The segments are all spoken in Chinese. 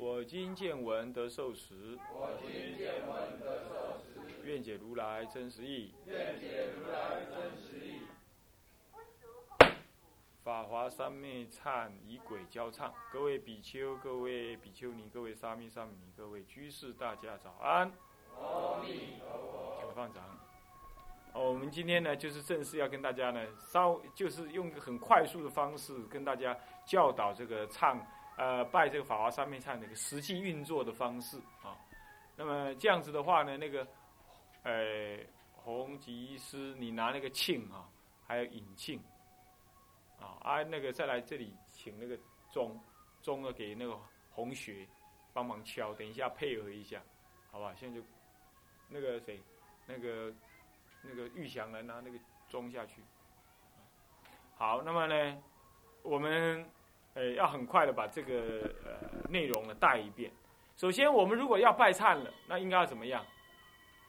我今见闻得受持。我今见闻得受持。愿解如来真实义。愿解如来真实义。法华三昧忏以鬼交唱，各位比丘、各位比丘尼、各位沙弥、沙弥尼、各位居士，大家早安。阿弥陀佛。请放掌。哦，我们今天呢，就是正式要跟大家呢，稍就是用一个很快速的方式跟大家教导这个唱呃拜这个法华三昧忏的一个实际运作的方式啊。那么这样子的话呢，那个呃红吉师，你拿那个磬啊，还有引磬。啊啊，那个再来这里，请那个钟钟呢给那个红学帮忙敲，等一下配合一下，好吧？现在就那个谁，那个那个玉祥来拿那个钟下去。好，那么呢，我们呃要很快的把这个呃内容呢带一遍。首先，我们如果要拜忏了，那应该要怎么样？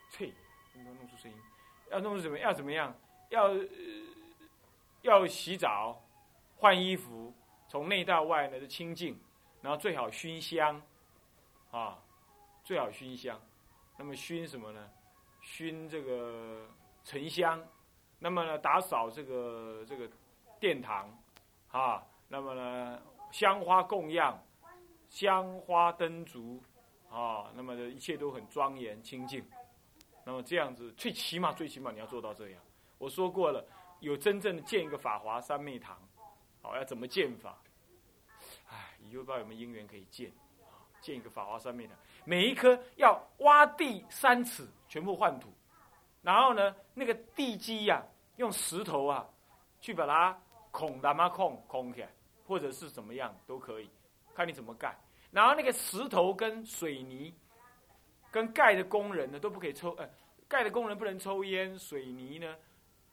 脆，应该弄出声音。要弄出怎么？要怎么样？要。呃要洗澡，换衣服，从内到外呢是清净，然后最好熏香，啊，最好熏香。那么熏什么呢？熏这个沉香。那么呢，打扫这个这个殿堂，啊，那么呢，香花供养，香花灯烛，啊，那么的一切都很庄严清净。那么这样子，最起码最起码你要做到这样。我说过了。有真正的建一个法华三昧堂，好，要怎么建法？唉，以后不知道有没有因缘可以建，建一个法华三昧堂，每一棵要挖地三尺，全部换土，然后呢，那个地基呀，用石头啊，去把它孔打嘛孔孔起来，或者是怎么样都可以，看你怎么盖。然后那个石头跟水泥，跟盖的工人呢都不可以抽，呃，盖的工人不能抽烟，水泥呢。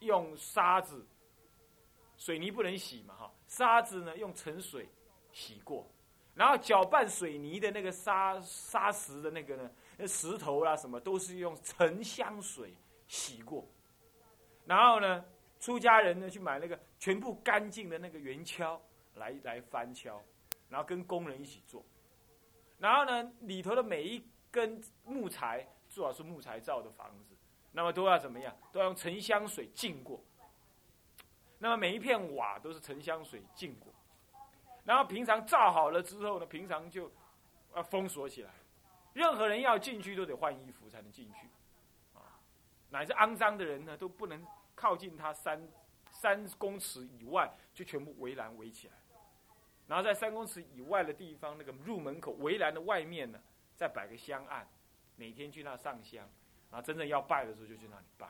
用沙子，水泥不能洗嘛哈，沙子呢用沉水洗过，然后搅拌水泥的那个沙沙石的那个呢，那石头啊什么都是用沉香水洗过，然后呢，出家人呢去买那个全部干净的那个圆锹来来翻敲，然后跟工人一起做，然后呢里头的每一根木材最好是木材造的房子。那么都要怎么样？都要用沉香水浸过。那么每一片瓦都是沉香水浸过。然后平常造好了之后呢，平常就要封锁起来，任何人要进去都得换衣服才能进去。啊，乃至肮脏的人呢都不能靠近他三三公尺以外，就全部围栏围起来。然后在三公尺以外的地方，那个入门口围栏的外面呢，再摆个香案，每天去那上香。啊，真正要拜的时候就去那里拜，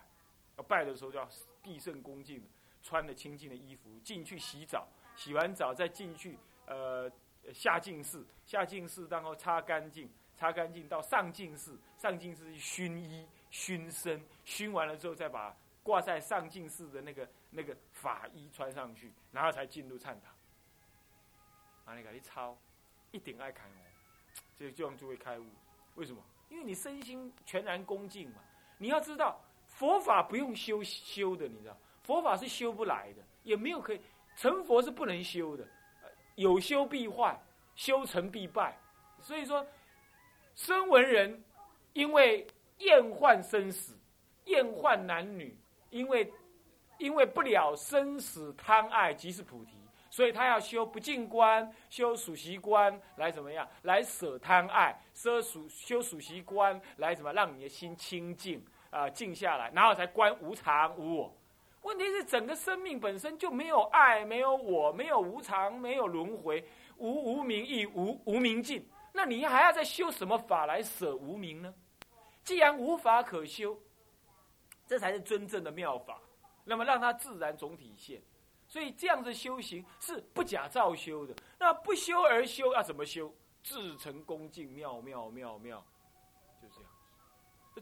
要拜的时候就要必胜恭敬，穿着清净的衣服进去洗澡，洗完澡再进去，呃，下净室，下净室然后擦干净，擦干净到上净室，上净室去熏衣、熏身，熏完了之后再把挂在上净室的那个那个法衣穿上去，然后才进入禅堂。啊，你赶紧抄，一定爱开悟，这这样就会开悟，为什么？因为你身心全然恭敬嘛，你要知道佛法不用修修的，你知道佛法是修不来的，也没有可以成佛是不能修的，有修必坏，修成必败。所以说，声闻人因为厌患生死，厌患男女，因为因为不了生死贪爱，即是菩提。所以他要修不净观，修属习观来怎么样？来舍贪爱，修属修属习观来怎么让你的心清净啊，静下来，然后才观无常无我。问题是整个生命本身就没有爱，没有我，没有无常，没有轮回，无无明亦无无明尽。那你还要再修什么法来舍无明呢？既然无法可修，这才是真正的妙法。那么让它自然总体现。所以这样子修行是不假造修的。那不修而修要怎么修？至诚恭敬，妙妙妙妙，就这样。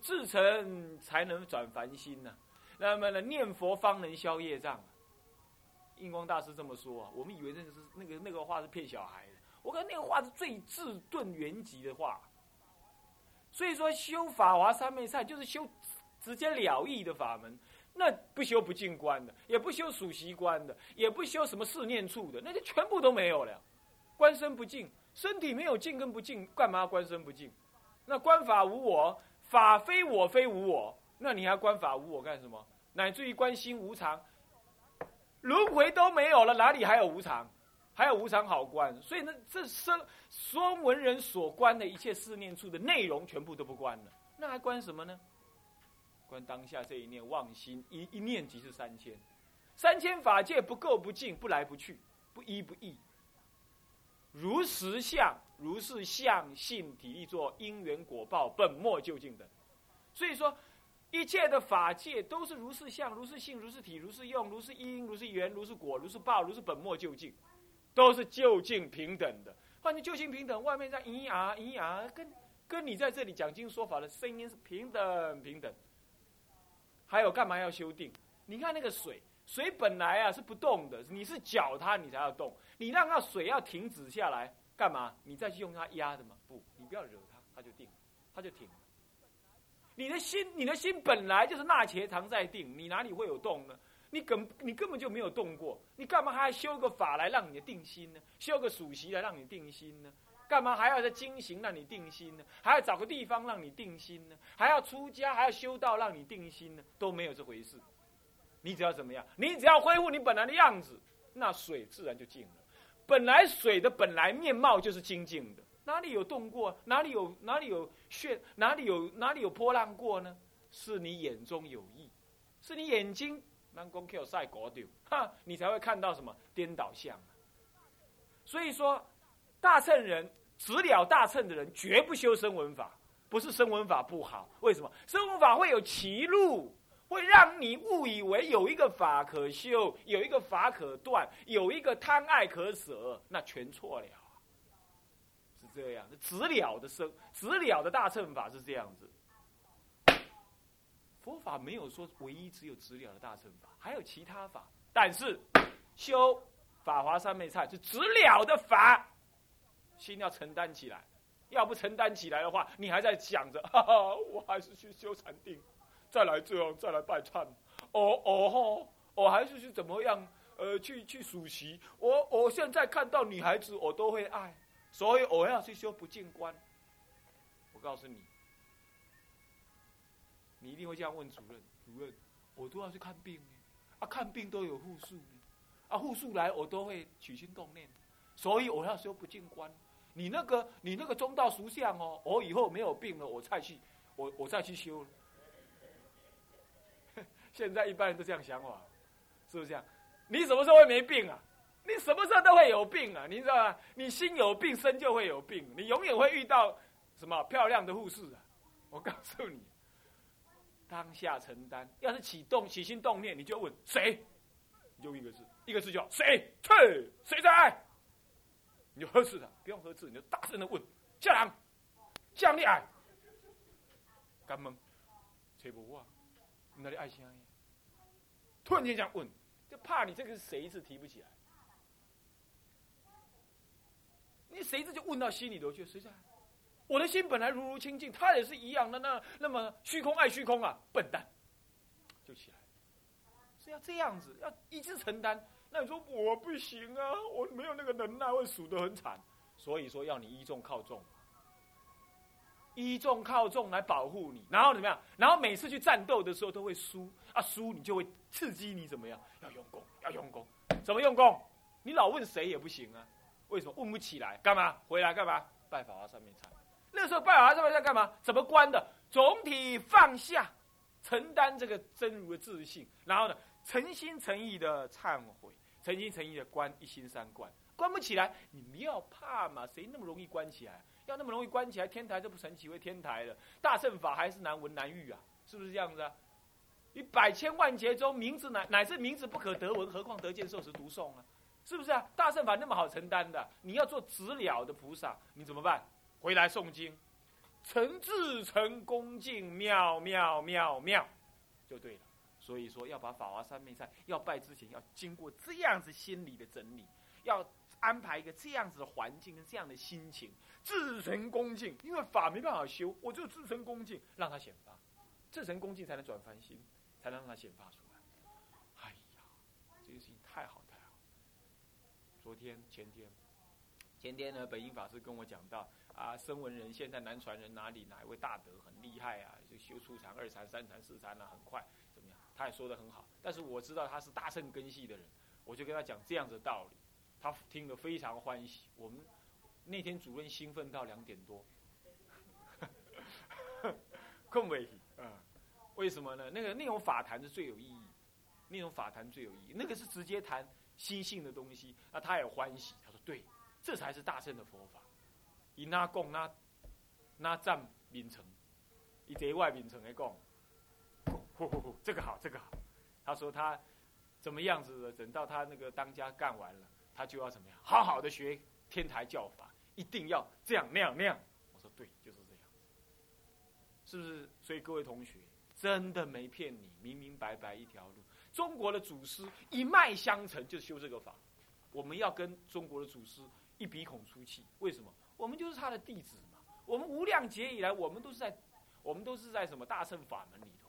至诚才能转凡心呢。那么呢，念佛方能消业障。印光大师这么说啊，我们以为那个是那个那个话是骗小孩的。我看那个话是最自顿圆寂的话。所以说，修法华三昧善就是修直接了义的法门。那不修不净观的，也不修属习观的，也不修什么四念处的，那就全部都没有了。观身不净，身体没有净跟不净，干嘛观身不净？那观法无我，法非我非无我，那你还观法无我干什么？乃至于观心无常，轮回都没有了，哪里还有无常？还有无常好观？所以呢，这生说文人所观的一切四念处的内容，全部都不观了，那还观什么呢？观当下这一念妄心，一一念即是三千，三千法界不垢不净，不来不去，不依不异，如实相，如是相性体力作因缘果报本末究竟的。所以说，一切的法界都是如是相，如是性，如是体，如是用，如是因，如是缘，如是果，如是报，如是本末究竟，都是究竟平等的。换成究竟平等，外面在咿呀咿呀，跟跟你在这里讲经说法的声音是平等平等。还有干嘛要修定？你看那个水，水本来啊是不动的，你是搅它，你才要动。你让它水要停止下来，干嘛？你再去用它压的吗？不，你不要惹它，它就定，它就停。你的心，你的心本来就是那且常在定，你哪里会有动呢？你根你根本就没有动过，你干嘛还要修个法来让你的定心呢？修个属习来让你定心呢？干嘛还要在精行让你定心呢？还要找个地方让你定心呢？还要出家，还要修道让你定心呢？都没有这回事。你只要怎么样？你只要恢复你本来的样子，那水自然就净了。本来水的本来面貌就是清净的，哪里有动过？哪里有哪里有血？哪里有哪里有波浪过呢？是你眼中有意，是你眼睛南宫 Q 晒国丢，哈，你才会看到什么颠倒相。所以说。大乘人，直了大乘的人，绝不修声闻法。不是声闻法不好，为什么？声闻法会有歧路，会让你误以为有一个法可修，有一个法可断，有一个贪爱可舍，那全错了。是这样的，直了的生，直了的大乘法是这样子。佛法没有说唯一只有直了的大乘法，还有其他法。但是修法华三昧菜是直了的法。心要承担起来，要不承担起来的话，你还在想着，哈哈，我还是去修禅定，再来这样，再来拜忏，哦哦吼，我还是去怎么样，呃，去去数习，我我现在看到女孩子，我都会爱，所以我要去修不净观。我告诉你，你一定会这样问主任，主任，我都要去看病啊，看病都有护术啊，护术来我都会起心动念。所以我要修不净观，你那个你那个中道俗相哦，我以后没有病了，我再去，我我再去修。现在一般人都这样想法，是不是这样？你什么时候会没病啊？你什么时候都会有病啊？你知道吗？你心有病，身就会有病。你永远会遇到什么漂亮的护士啊？我告诉你，当下承担。要是启动起心动念，你就问谁？你就一个字，一个字叫谁？去，谁在爱？你就呵斥他，不用呵斥，你就大声的问：叫人，叫你爱，干闷，吹不话，哪里爱声音？突然间这样问，就怕你这个是谁字提不起来。你谁字就问到心里头去？谁在？我的心本来如如清净，他也是一样的。那那么虚空爱虚空啊，笨蛋，就起来，是要这样子，要一直承担。那你说我不行啊，我没有那个能耐，会数得很惨，所以说要你依重靠重，依重靠重来保护你，然后怎么样？然后每次去战斗的时候都会输啊，输你就会刺激你怎么样？要用功，要用功，怎么用功？你老问谁也不行啊，为什么问不起来？干嘛？回来干嘛？拜法华上面忏。那时候拜法华上面在干嘛？怎么关的？总体放下，承担这个真如的自信，然后呢，诚心诚意的忏悔。诚心诚意的关一心三观，关不起来，你不要怕嘛，谁那么容易关起来？要那么容易关起来，天台都不成其为天台了。大乘法还是难闻难遇啊，是不是这样子啊？你百千万劫中，名字乃乃是名字不可得闻，何况得见受持读诵啊？是不是啊？大乘法那么好承担的，你要做直了的菩萨，你怎么办？回来诵经，诚至诚恭敬，妙妙妙妙，就对了。所以说要把法华三昧菜要拜之前，要经过这样子心理的整理，要安排一个这样子的环境跟这样的心情，至诚恭敬。因为法没办法修，我就至诚恭敬，让它显发，至诚恭敬才能转凡心，才能让它显发出来。哎呀，这个事情太好太好。昨天前天。前天呢，本英法师跟我讲到啊，声闻人现在南传人哪里哪一位大德很厉害啊，就修初禅、二禅、三禅、四禅啊，很快？他也说的很好。但是我知道他是大乘根系的人，我就跟他讲这样的道理，他听得非常欢喜。我们那天主任兴奋到两点多，更为啊？为什么呢？那个那种法坛是最有意义，那种法坛最有意义，那个是直接谈心性的东西。那他也欢喜，他说对。这才是大乘的佛法，以那供那那占名称，以这外名称来供，呼呼呼，这个好，这个好。他说他怎么样子的？等到他那个当家干完了，他就要怎么样？好好的学天台教法，一定要这样那样那样。我说对，就是这样，是不是？所以各位同学，真的没骗你，明明白白一条路。中国的祖师一脉相承，就修这个法。我们要跟中国的祖师。一鼻孔出气，为什么？我们就是他的弟子嘛。我们无量劫以来，我们都是在，我们都是在什么大乘法门里头。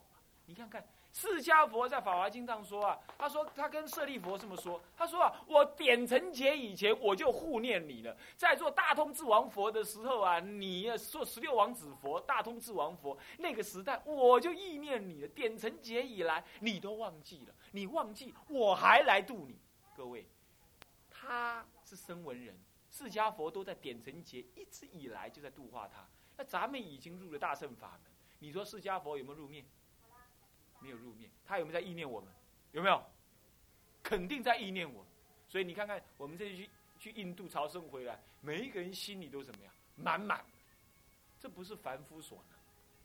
你看看，释迦佛在《法华经》上说啊，他说他跟舍利佛这么说，他说啊，我点成劫以前我就护念你了，在做大通智王佛的时候啊，你做十六王子佛、大通智王佛那个时代，我就意念你了。点成劫以来，你都忘记了，你忘记我还来度你。各位，他是声闻人。释迦佛都在点成劫，一直以来就在度化他。那咱们已经入了大乘法门，你说释迦佛有没有入面？没有入灭，他有没有在意念我们？有没有？肯定在意念我。所以你看看，我们这次去去印度朝圣回来，每一个人心里都怎么样？满满。这不是凡夫所能，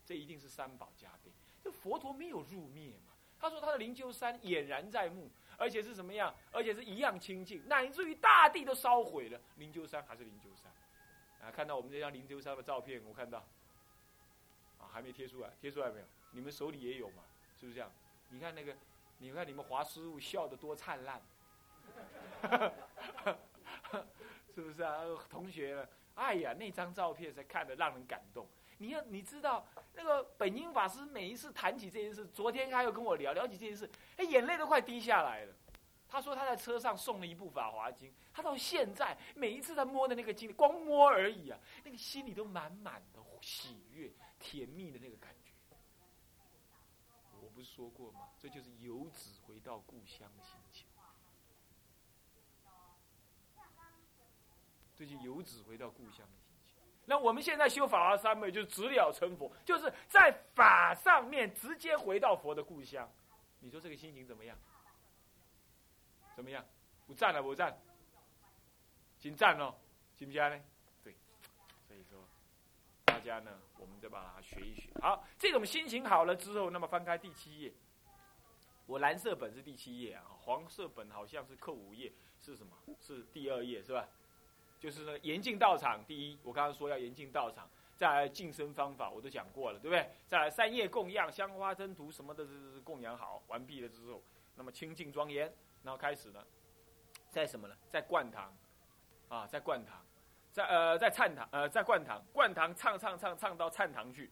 这一定是三宝加倍。这佛陀没有入灭嘛？他说他的灵鹫山俨然在目。而且是什么样？而且是一样清净，乃至于大地都烧毁了，灵鹫山还是灵鹫山。啊，看到我们这张灵鹫山的照片，我看到，啊，还没贴出来，贴出来没有？你们手里也有嘛？是不是这样？你看那个，你看你们华师傅笑得多灿烂，是不是啊？同学，哎呀，那张照片才看得让人感动。你要你知道那个本英法师每一次谈起这件事，昨天他又跟我聊聊起这件事，哎，眼泪都快滴下来了。他说他在车上送了一部《法华经》，他到现在每一次他摸的那个经，光摸而已啊，那个心里都满满的喜悦、甜蜜的那个感觉。说过吗？这就是游子回到故乡的心情。这就游子回到故乡的心情。那我们现在修法华三昧，就是直了成佛，就是在法上面直接回到佛的故乡。你说这个心情怎么样？怎么样？不赞了不赞？请赞哦，行不行呢？对，所以说大家呢，我们再把它学一学。好，这种心情好了之后，那么翻开第七页，我蓝色本是第七页啊，黄色本好像是扣五页，是什么？是第二页是吧？就是呢，严禁道场。第一，我刚刚说要严禁道场。再来净身方法，我都讲过了，对不对？再来三叶供养，香花灯图什么的，供养好完毕了之后，那么清净庄严，然后开始呢，在什么呢？在灌堂，啊，在灌堂，在呃，在忏堂，呃，在灌堂，灌堂唱唱唱唱到忏堂去，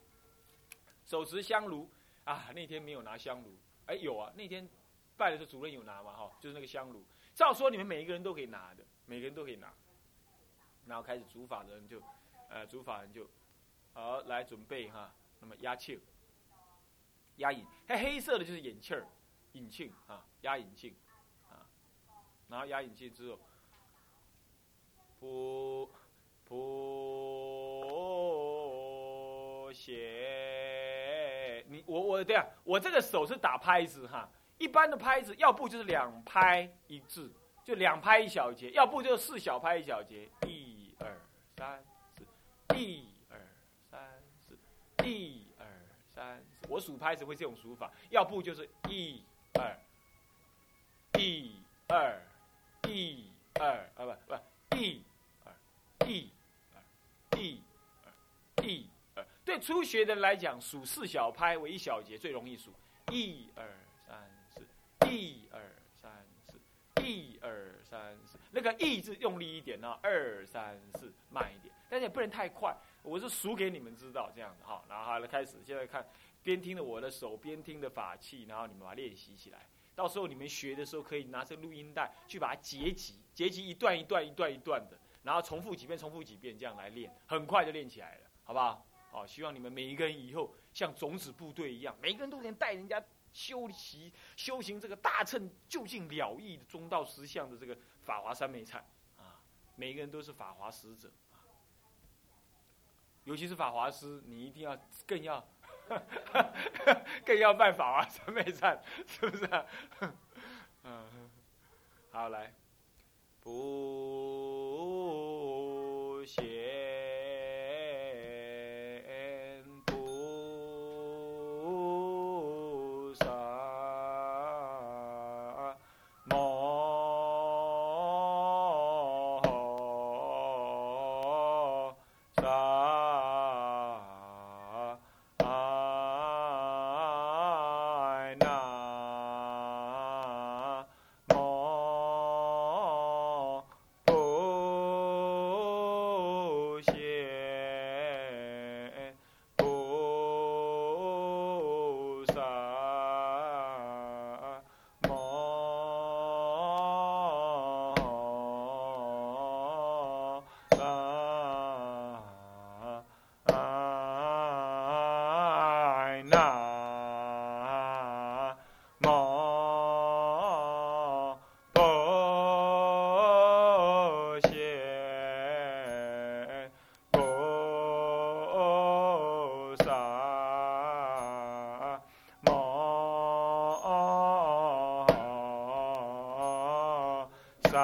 手持香炉啊，那天没有拿香炉，哎，有啊，那天拜的时候主任有拿嘛，哈，就是那个香炉。照说你们每一个人都可以拿的，每个人都可以拿。然后开始主法的人就，呃，主法人就，好来准备哈，那么压气，压引，黑黑色的就是引气儿，引气啊，压引气，啊，然后压引气之后，普普写，你我我对啊，我这个手是打拍子哈，一般的拍子要不就是两拍一字，就两拍一小节，要不就四小拍一小节，一二。三四，一二三四，一二三四。我数拍子会这种数法，要不就是一二，一二，一二，啊不不，一二，一二，一二，一二。对初学的来讲，数四小拍为一小节最容易数，一二三四，一二三四，一二三四。那个“一”字用力一点呢，二三四慢一点，但是也不能太快。我是数给你们知道这样子哈。然后好了，开始现在看，边听着我的手，边听着法器，然后你们把它练习起来。到时候你们学的时候，可以拿着录音带去把它截集，截集一段一段一段一段的，然后重复几遍，重复几遍，这样来练，很快就练起来了，好不好？好，希望你们每一个人以后像种子部队一样，每个人都能带人家修习、修行这个大乘究竟了义的中道实相的这个法华三昧忏啊！每一个人都是法华使者，尤其是法华师，你一定要更要 更要办法华三昧忏，是不是？嗯，好来，不在，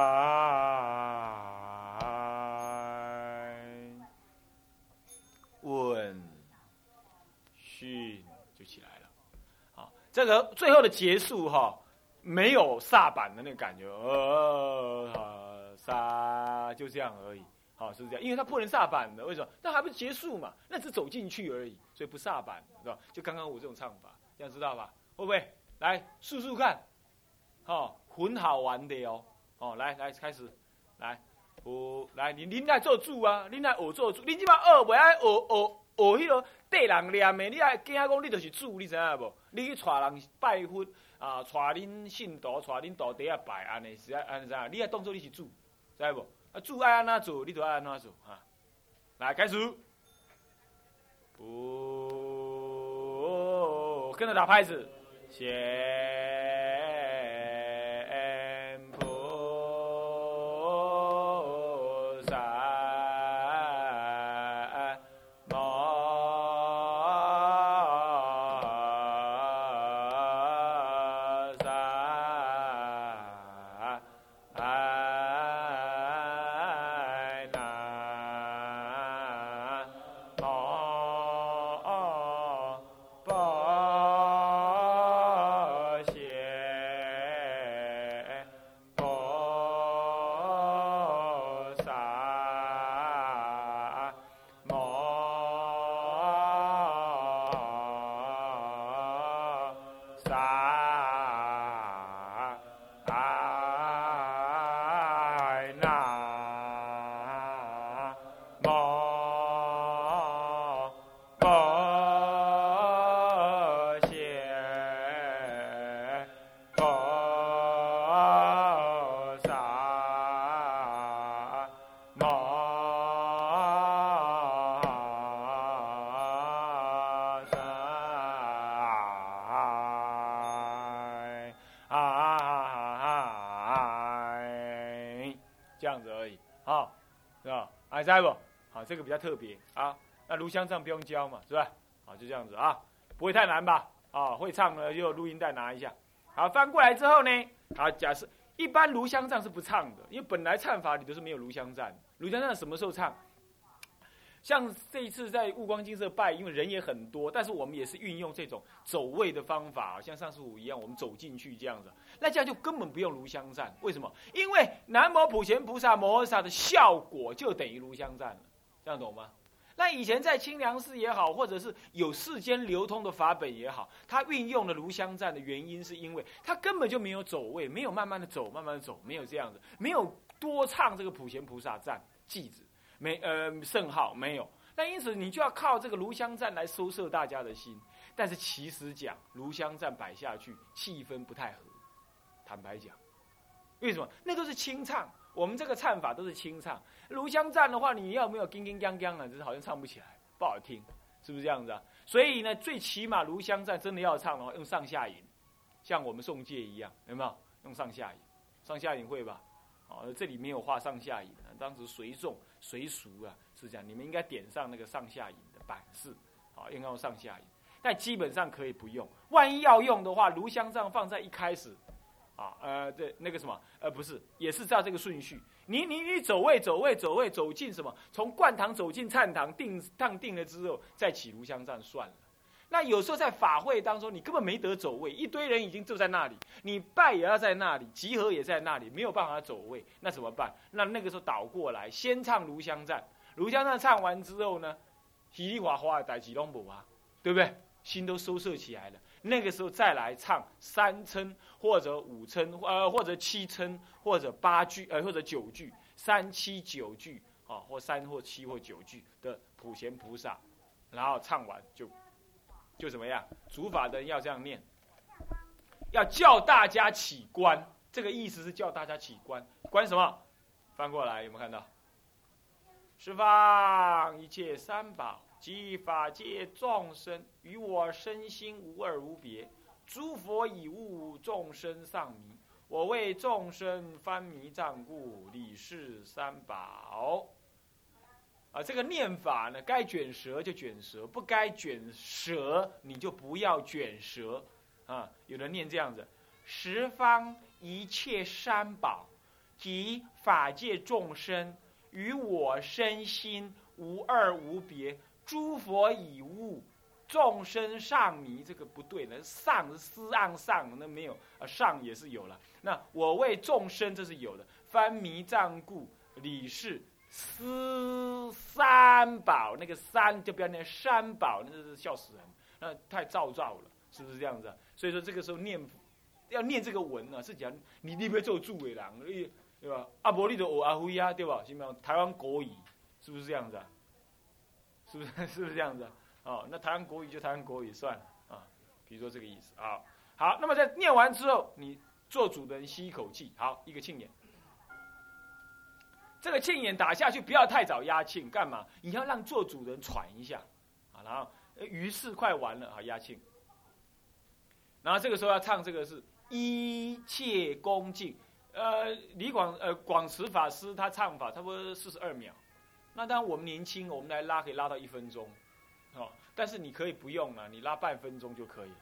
混，训就起来了。好。这个最后的结束哈，没有煞板的那个感觉，呃，煞就这样而已，好是不是这样，因为它不能煞板的，为什么？那还不是结束嘛？那只走进去而已，所以不煞板，是吧？就刚刚我这种唱法，这样知道吧？会不会？来数数看，好，很好玩的哦，来来开始，来，我来，你您来做主啊，您来我做主，你即马学袂爱学学。学迄个缀人念的，你爱惊讲你就是主，你知影无？你去带人拜佛啊，带恁信徒，带恁道弟啊拜，安尼是安尼怎？你爱当做你是主，知无？啊，主爱安怎做，你就爱安怎做哈。来，开始。哦，跟着打拍子，先这样子而已，好，对吧？还在不？好，这个比较特别啊。那炉香唱不用教嘛，是吧？好，就这样子啊，不会太难吧？啊，会唱呢就录音带拿一下。好，翻过来之后呢，好，假设一般炉香赞是不唱的，因为本来唱法里都是没有炉香赞。炉香赞什么时候唱？像这一次在悟光金色拜，因为人也很多，但是我们也是运用这种走位的方法，像上次五一样，我们走进去这样子，那这样就根本不用炉香赞。为什么？因为南无普贤菩萨摩诃萨的效果就等于炉香赞了，这样懂吗？那以前在清凉寺也好，或者是有世间流通的法本也好，他运用了炉香赞的原因，是因为他根本就没有走位，没有慢慢的走，慢慢的走，没有这样子，没有多唱这个普贤菩萨赞偈子，没呃圣号没有。那因此你就要靠这个炉香赞来收摄大家的心。但是其实讲炉香赞摆下去，气氛不太合。坦白讲，为什么？那都是清唱。我们这个唱法都是清唱，炉香赞的话，你要没有叮叮当当啊，就是好像唱不起来，不好听，是不是这样子啊？所以呢，最起码炉香赞真的要唱的话，用上下引，像我们诵戒一样，有没有？用上下引，上下引会吧？哦，这里没有画上下引，当时随诵随熟啊，是这样。你们应该点上那个上下引的版式，啊，应该用上下引，但基本上可以不用。万一要用的话，炉香赞放在一开始。啊，呃，对，那个什么，呃，不是，也是照这个顺序。你你你走位走位走位走进什么？从灌堂走进禅堂，定当定了之后，再起炉香站算了。那有时候在法会当中，你根本没得走位，一堆人已经坐在那里，你拜也要在那里，集合也在那里，没有办法走位，那怎么办？那那个时候倒过来，先唱炉香站，炉香站唱完之后呢，稀里哗哗的带几龙补啊，对不对？心都收摄起来了。那个时候再来唱三称或者五称，呃，或者七称或者八句，呃，或者九句，三七九句啊，或三或七或九句的普贤菩萨，然后唱完就就怎么样？主法的人要这样念，要叫大家起观，这个意思是叫大家起观，观什么？翻过来有没有看到？释放一切三宝。即法界众生与我身心无二无别，诸佛以悟众生丧迷，我为众生翻迷障故，理事三宝。啊，这个念法呢，该卷舌就卷舌，不该卷舌你就不要卷舌。啊，有人念这样子：十方一切三宝，即法界众生与我身心无二无别。诸佛以悟，众生上迷，这个不对了。上是思岸上，那没有啊，上也是有了。那我为众生，这是有的。翻迷障故，理事思三宝，那个三就不要念三宝，那是笑死人，那太造造了，是不是这样子？所以说这个时候念，要念这个文呢，是讲你你不要做诸位人，对吧？阿伯利的我阿辉啊，对吧？行不行？台湾国语是不是这样子啊？是不是是不是这样子？哦，那台湾国语就台湾国语算了啊。比如说这个意思啊。好，那么在念完之后，你做主的人吸一口气，好，一个庆典。这个庆眼打下去，不要太早压庆，干嘛？你要让做主人喘一下啊。然后，于是快完了啊，压庆。然后这个时候要唱这个是一切恭敬。呃，李广呃广慈法师他唱法差不多四十二秒。那当然，我们年轻，我们来拉可以拉到一分钟，哦，但是你可以不用了，你拉半分钟就可以了。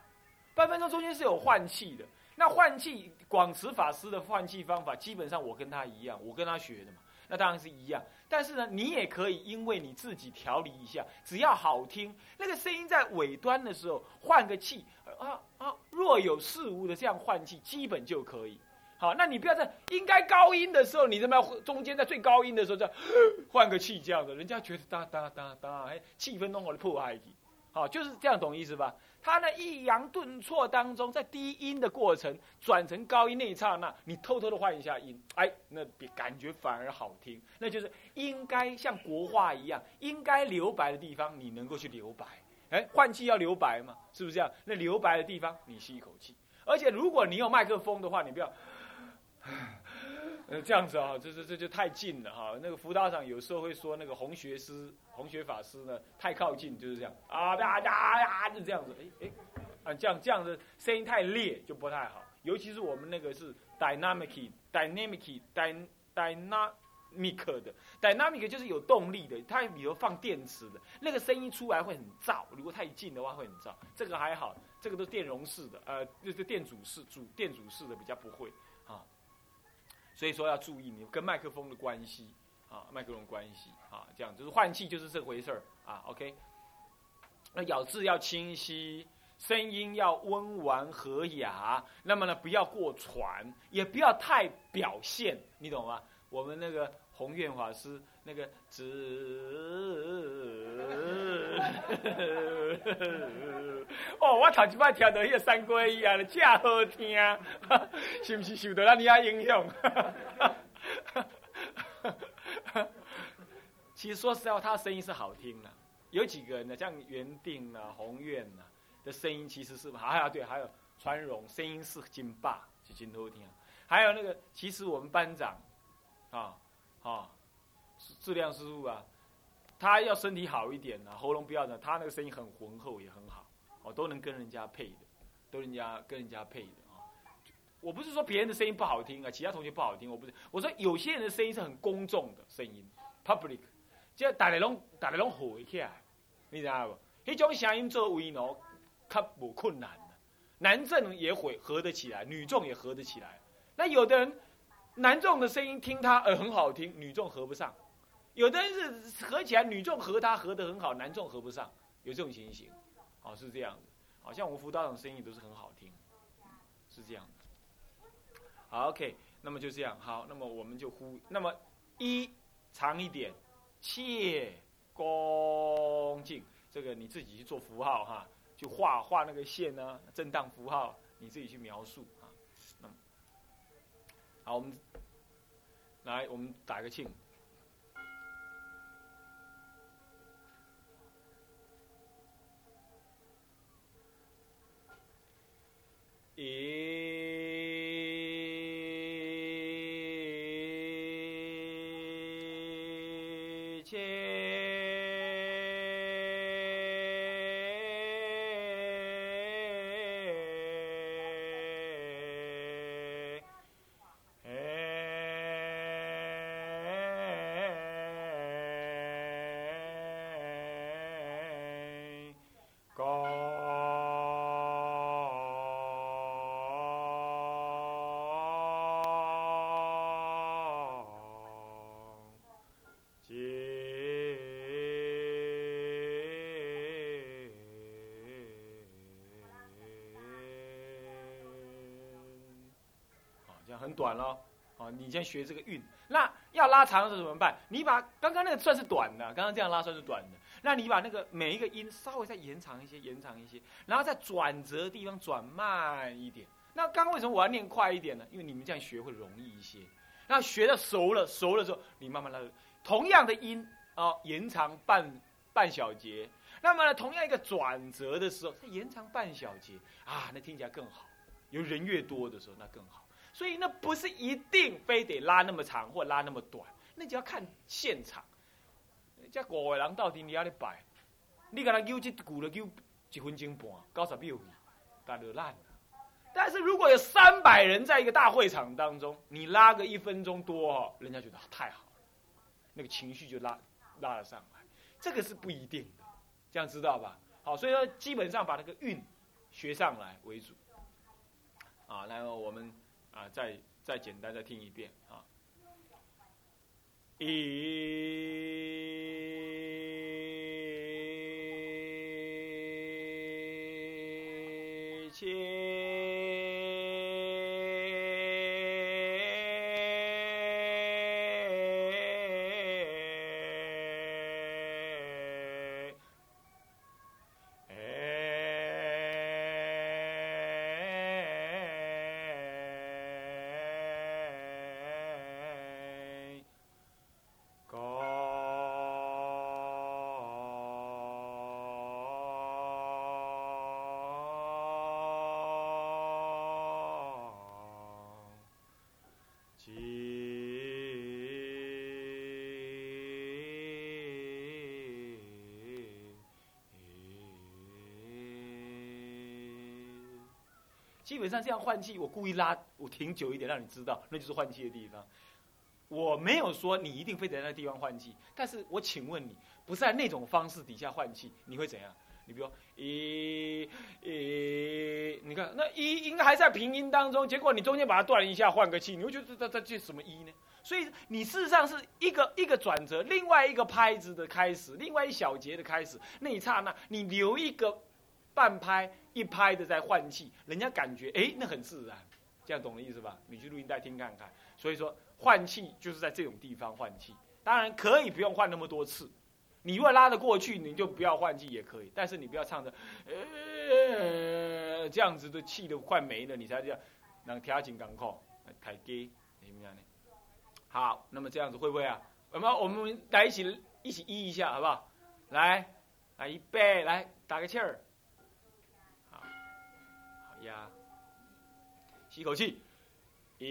半分钟中间是有换气的，那换气广慈法师的换气方法，基本上我跟他一样，我跟他学的嘛，那当然是一样。但是呢，你也可以因为你自己调理一下，只要好听，那个声音在尾端的时候换个气，啊啊，若有似无的这样换气，基本就可以。好，那你不要在应该高音的时候，你怎么样中间在最高音的时候这样 换个气这样的，人家觉得哒哒哒哒，哎，气氛弄好的破坏去。好，就是这样，懂意思吧？他呢抑扬顿挫当中，在低音的过程转成高音那一刹那，你偷偷的换一下音，哎，那比感觉反而好听。那就是应该像国画一样，应该留白的地方，你能够去留白。哎，换气要留白嘛，是不是这样？那留白的地方，你吸一口气。而且如果你有麦克风的话，你不要。呃，这样子啊，这这这就太近了哈。那个辅导长有时候会说，那个红学师、红学法师呢，太靠近就是这样啊呀呀呀，就这样子。哎哎，啊，这样这样子声音太烈就不太好。尤其是我们那个是 dynamic、dynamic、dy dynamic 的 dynamic 就是有动力的，它比如放电池的，那个声音出来会很燥。如果太近的话会很燥。这个还好，这个都电容式的，呃，就是电阻式主电阻式的比较不会。所以说要注意你跟麦克风的关系啊，麦克风关系啊，这样就是换气就是这回事儿啊。OK，那咬字要清晰，声音要温婉和雅，那么呢不要过喘，也不要太表现，你懂吗？我们那个宏愿法师那个只 哦，我头一摆听到迄个三归一啊，真好听，是不是受到咱遐影响？其实说实话，他的声音是好听的。有几个人呢，像原定啊、宏愿啊的声音，其实是还有对，还有川荣声音是金霸，是金好听。还有那个，其实我们班长啊啊，质量师傅啊，他要身体好一点呢，喉咙不要的，他那个声音很浑厚，也很好，哦，都能跟人家配的，都人家跟人家配的啊。我不是说别人的声音不好听啊，其他同学不好听，我不是，我说有些人的声音是很公众的声音，public，即大家拢大家拢合起来。你知道不？迄种声音做为呢，较无困难的。男众也会合得起来，女众也合得起来。那有的人，男众的声音听他呃很好听，女众合不上；有的人是合起来，女众合他合得很好，男众合不上，有这种情形。哦，是这样的。好像我们辅导长声音都是很好听，是这样的。好，OK，那么就这样。好，那么我们就呼。那么一长一点，切。恭敬，这个你自己去做符号哈，去画画那个线呢，震荡符号，你自己去描述啊。那么好，我们来，我们打个庆。一很短了，哦，你先学这个韵，那要拉长的时候怎么办？你把刚刚那个算是短的，刚刚这样拉算是短的，那你把那个每一个音稍微再延长一些，延长一些，然后在转折的地方转慢一点。那刚刚为什么我要念快一点呢？因为你们这样学会容易一些。那学的熟了，熟了之后，你慢慢拉，同样的音啊，延长半半小节。那么呢，同样一个转折的时候，再延长半小节啊，那听起来更好。有人越多的时候，那更好。所以那不是一定非得拉那么长或拉那么短，那就要看现场。这五个人到底你要你摆，你给他揪这鼓了揪一分钟半，九十秒，干就烂了。但是如果有三百人在一个大会场当中，你拉个一分钟多哦，人家觉得太好了，那个情绪就拉拉了上来。这个是不一定的，这样知道吧？好，所以说基本上把那个韵学上来为主。啊，然后我们。啊，再再简单再听一遍啊！一切。基本上这样换气，我故意拉我停久一点，让你知道那就是换气的地方。我没有说你一定非得在那地方换气，但是我请问你，不在那种方式底下换气，你会怎样？你比如一，一，你看那一应该还在平音当中，结果你中间把它断一下，换个气，你会觉得这这这什么一呢？所以你事实上是一个一个转折，另外一个拍子的开始，另外一小节的开始，那一刹那你留一个半拍。一拍的在换气，人家感觉哎，那很自然，这样懂的意思吧？你去录音带听看看。所以说换气就是在这种地方换气，当然可以不用换那么多次，你如果拉得过去，你就不要换气也可以，但是你不要唱的，呃，这样子的气都快没了，你才这样，让调紧港口，太低，怎么样呢？好，那么这样子会不会啊？我们我们来一起一起一一下，好不好？来，来预备，来打个气儿，呀，吸口气，一，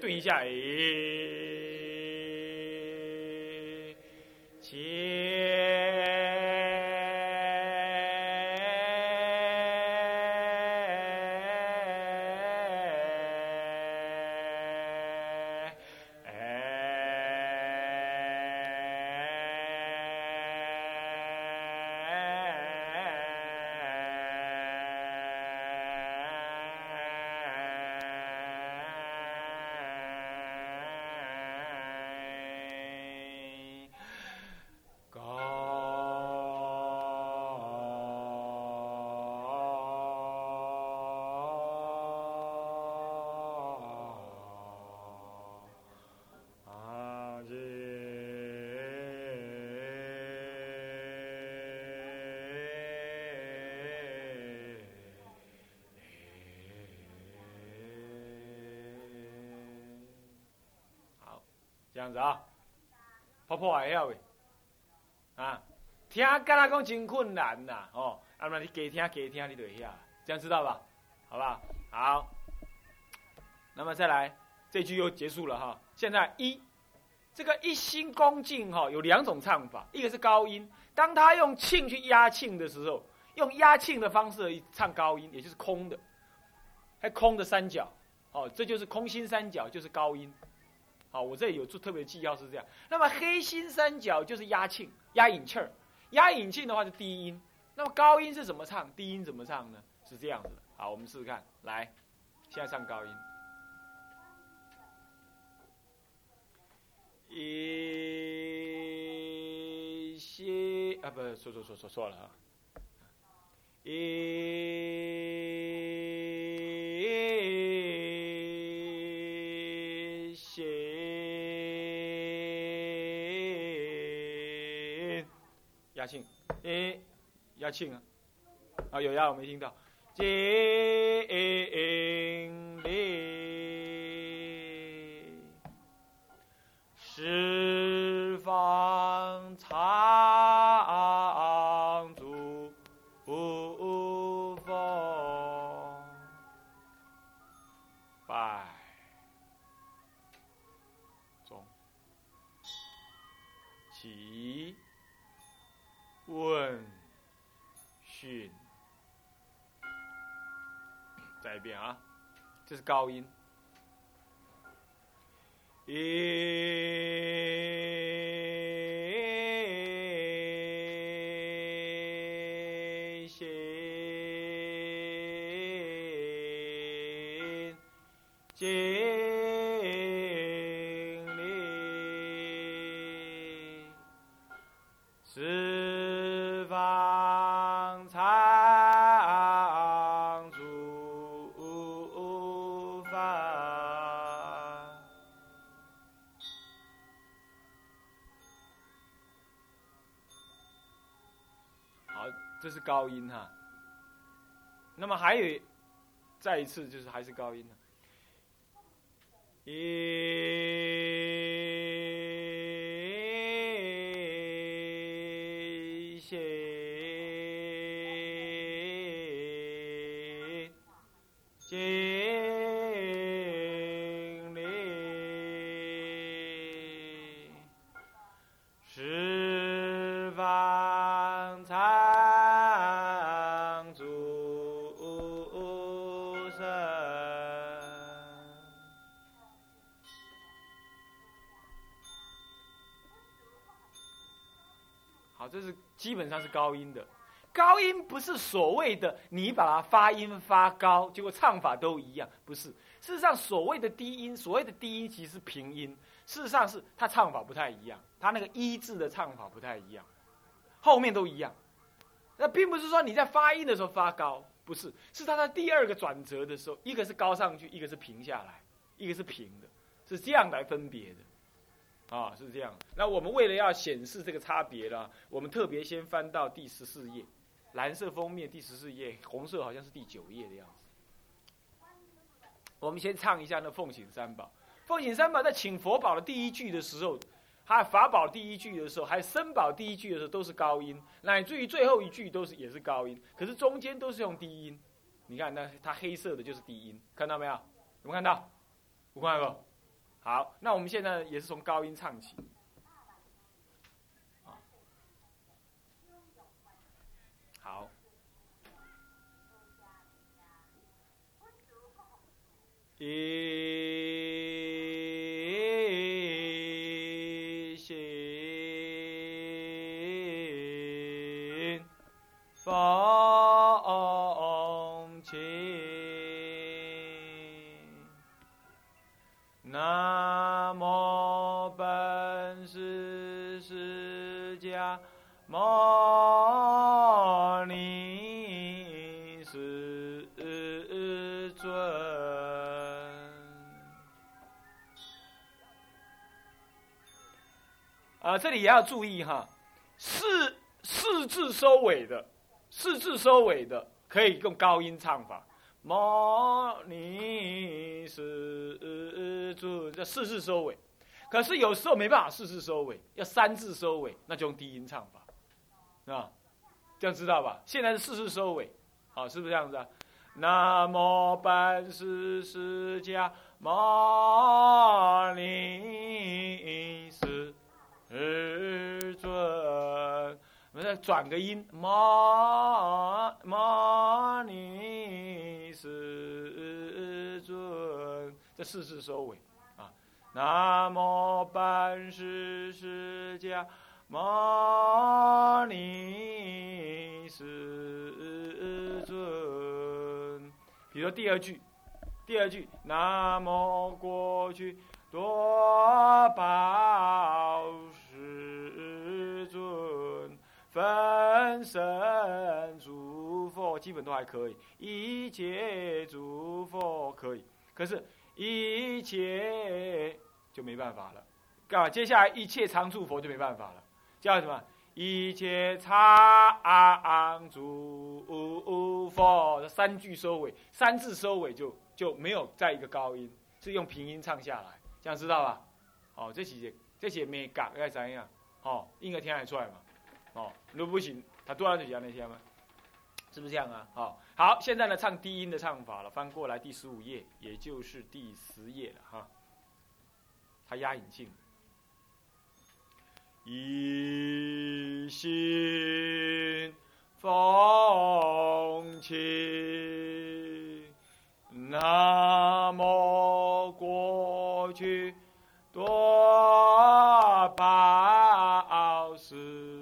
对一下，一，这样子啊，破破还晓喂，啊，听跟他讲真困难呐，哦，啊，那你加听加听，你就会晓，这样知道吧？好不好？那么再来，这句又结束了哈。现在一，这个一心恭敬哈，有两种唱法，一个是高音，当他用磬去压磬的时候，用压磬的方式唱高音，也就是空的，还空的三角，哦，这就是空心三角，就是高音。好，我这里有做特别的记号是这样。那么黑心三角就是压磬、压引气儿，压引磬的话是低音。那么高音是怎么唱？低音怎么唱呢？是这样子的。好，我们试试看。来，现在唱高音。一些啊，不，说错错错错了啊。一压庆，诶，压庆啊，啊有压我没听到。精灵，十一遍啊，这是高音。高音哈。那么还有，再一次就是还是高音呢。这是基本上是高音的。高音不是所谓的你把它发音发高，结果唱法都一样，不是。事实上，所谓的低音，所谓的低音其实是平音，事实上是它唱法不太一样，它那个一字的唱法不太一样，后面都一样。那并不是说你在发音的时候发高，不是，是它的第二个转折的时候，一个是高上去，一个是平下来，一个是平的，是这样来分别的，啊，是这样。那我们为了要显示这个差别呢，我们特别先翻到第十四页，蓝色封面第十四页，红色好像是第九页的样子。我们先唱一下那《奉请三宝》。《奉请三宝》在请佛宝的第一句的时候，还法宝第一句的时候，还有僧宝第一句的时候，都是高音，乃至于最后一句都是也是高音。可是中间都是用低音。你看，那它黑色的就是低音，看到没有？有没有看到？有看到？好，那我们现在也是从高音唱起。好。一这里也要注意哈，四四字收尾的，四字收尾的可以用高音唱法。摩尼世尊，这四字收尾。可是有时候没办法四字收尾，要三字收尾，那就用低音唱法，啊，这样知道吧？现在是四字收尾，好，是不是这样子啊？南无本师释迦牟尼转个音，摩摩尼世尊，这四字收尾。啊南无本师释迦牟尼世尊。比如第二句，第二句，南无过去多宝，分身诸佛，基本都还可以，一切诸佛可以，可是。一切就没办法了，干嘛？接下来一切常住佛就没办法了，叫什么？一切常住佛，三句收尾，三字收尾就就没有再一个高音，是用平音唱下来，这样知道吧？哦，这些这些没改该怎样？哦，应该听得出来嘛？哦，那不行，他多少就讲那些吗？是不是这样啊？好，好，现在呢，唱低音的唱法了。翻过来第十五页，也就是第十页了哈。他压引进，一心风起，南无过去多宝世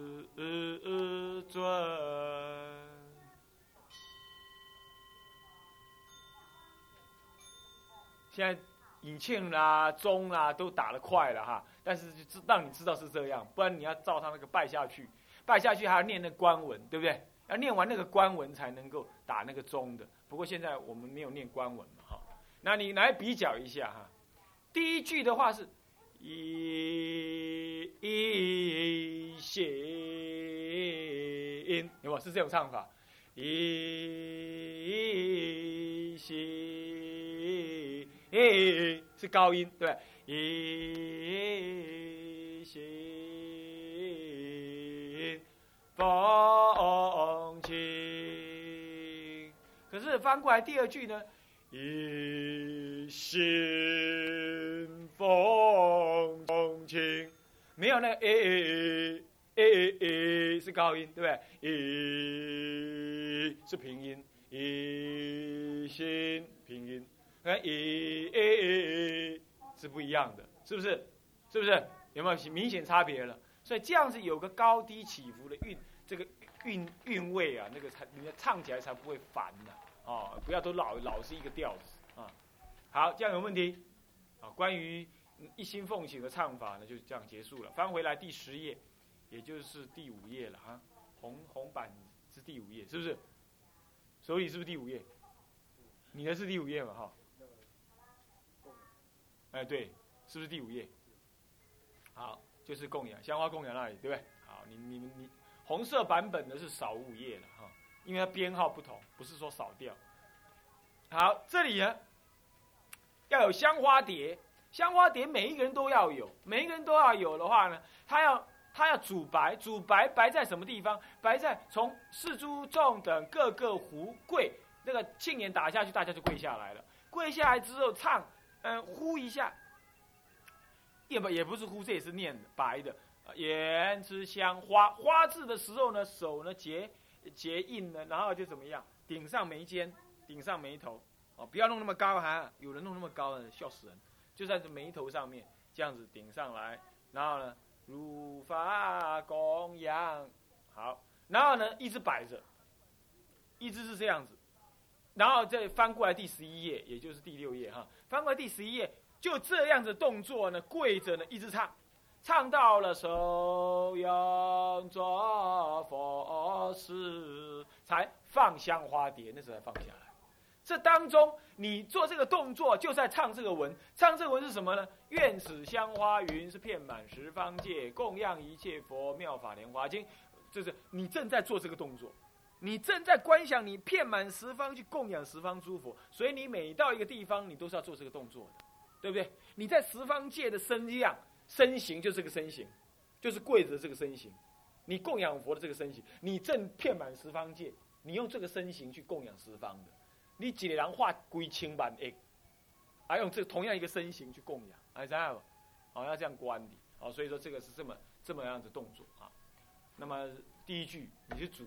现在引磬啦、钟啦都打得快了哈，但是就知让你知道是这样，不然你要照他那个拜下去，拜下去还要念那官文，对不对？要念完那个官文才能够打那个钟的。不过现在我们没有念官文嘛，哈。那你来比较一下哈，第一句的话是一一弦，有没是这种唱法？一弦。诶，是高音，对，一心风清。可是翻过来第二句呢，一心风清，没有那个诶诶诶诶是高音，对不对？一是平音，一心平音。跟一诶诶诶是不一样的，是不是？是不是？有没有明显差别了？所以这样子有个高低起伏的韵，这个韵韵味啊，那个才你唱起来才不会烦的哦。不要都老老是一个调子啊。好，这样有问题啊？关于一心奉行的唱法呢，就这样结束了。翻回来第十页，也就是第五页了哈。红红板是第五页，是不是？手里是不是第五页？你的是第五页嘛？哈。哎，对，是不是第五页？好，就是供养香花供养那里，对不对？好，你你们你红色版本的是少五页了哈，因为它编号不同，不是说少掉。好，这里呢要有香花碟，香花碟每一个人都要有，每一个人都要有的话呢，他要他要主白，主白白在什么地方？白在从四诸众等各个壶跪，那个庆典打下去，大家就跪下来了。跪下来之后唱，嗯，呼一下，也不也不是呼，这也是念的白的。言之香花花字的时候呢，手呢结结印呢，然后就怎么样，顶上眉间，顶上眉头，哦，不要弄那么高哈，有人弄那么高的，笑死人。就在这眉头上面这样子顶上来，然后呢，如法供养，好，然后呢一直摆着，一直是这样子。然后再翻过来第十一页，也就是第六页哈，翻过来第十一页，就这样子动作呢，跪着呢，一直唱，唱到了手拥着佛事，才放香花碟，那时候才放下来。这当中，你做这个动作，就在唱这个文，唱这个文是什么呢？愿此香花云是遍满十方界，供养一切佛妙法莲华经，就是你正在做这个动作。你正在观想，你遍满十方去供养十方诸佛，所以你每到一个地方，你都是要做这个动作的，对不对？你在十方界的身样、身形，就这个身形，就是跪着这个身形，你供养佛的这个身形，你正遍满十方界，你用这个身形去供养十方的，你几人化归千万亿，还用这同样一个身形去供养，还这样，好要这样观的，好，所以说这个是这么这么样子动作啊。那么第一句你是主。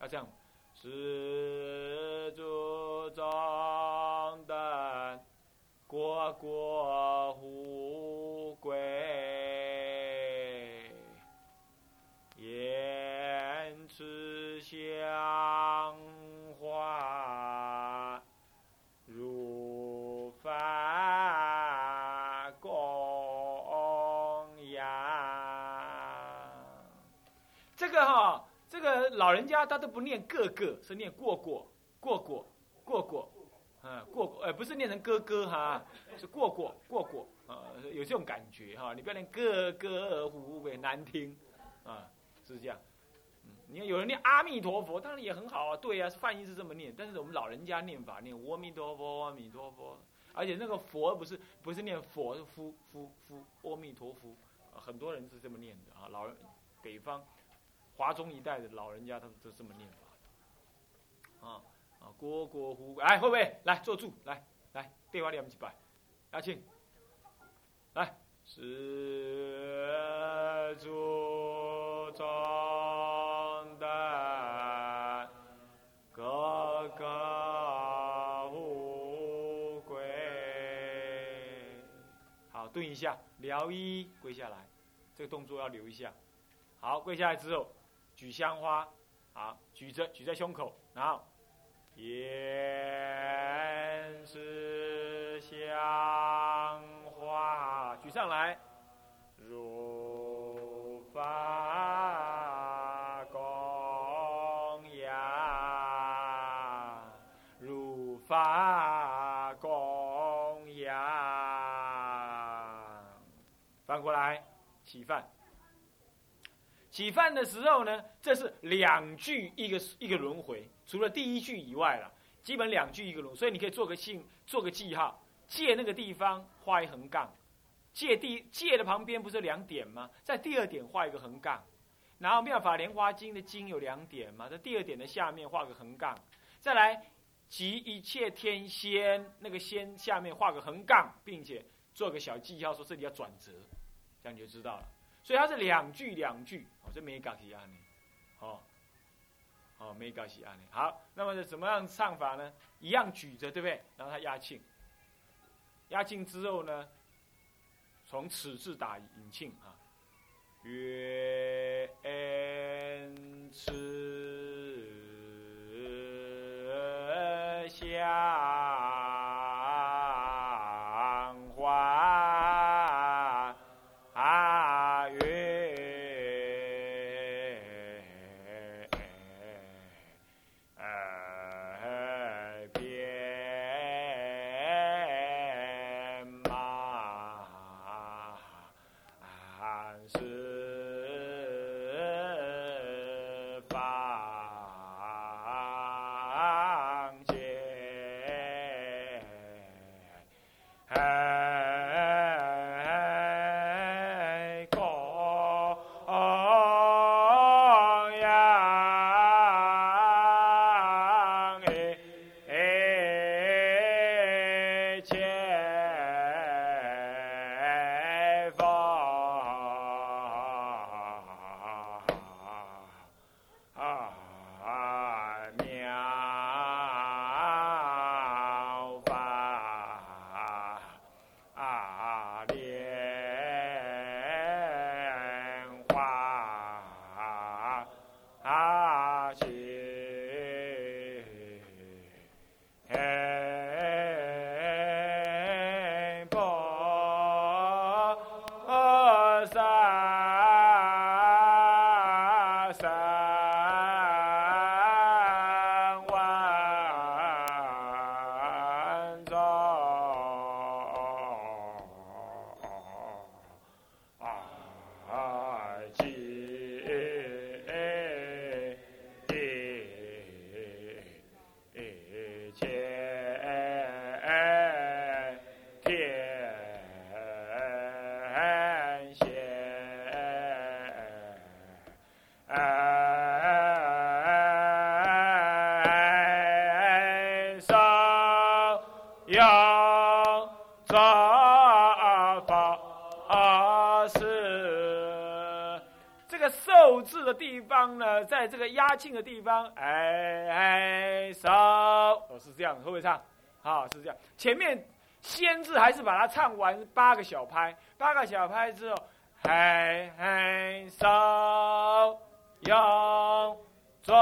他这样，十足中等，过过富贵，老人家他都不念个个，是念过过过过过过，啊过过，呃不是念成哥哥哈，是过过过过啊，有这种感觉哈，你不要念个个虎尾难听，啊是这样，嗯，你看有人念阿弥陀佛，当然也很好啊，对啊，翻译是这么念，但是我们老人家念法念阿弥陀佛阿弥陀佛，而且那个佛不是不是念佛是夫夫夫阿弥陀佛，很多人是这么念的啊，老人北方。华中一带的老人家，他们都这么念法啊啊，过过虎，哎，会不会来坐住？来来，电话念几百，阿庆，来，十足中的哥哥富贵，好，蹲一下，撩衣跪下来，这个动作要留一下。好，跪下来之后。举香花，好，举着举在胸口，然后，言是香花，举上来，如法供养，如法供养，翻过来，起饭。起饭的时候呢，这是两句一个一个轮回，除了第一句以外了，基本两句一个轮，所以你可以做个信，做个记号，借那个地方画一横杠，借地借的旁边不是两点吗？在第二点画一个横杠，然后妙法莲花经的经有两点嘛，在第二点的下面画个横杠，再来集一切天仙那个仙下面画个横杠，并且做个小记号，说这里要转折，这样你就知道了。所以它是两句两句，哦，这没搞西安呢，哦，哦，没搞西安呢。好，那么是怎么样唱法呢？一样举着，对不对？然后他压庆，压庆之后呢，从此字打引庆啊，愿此香。要在这个压庆的地方，哎哎手，哦是这样，会不会唱？好，是这样。前面先字还是把它唱完八个小拍，八个小拍之后，哎哎手，要做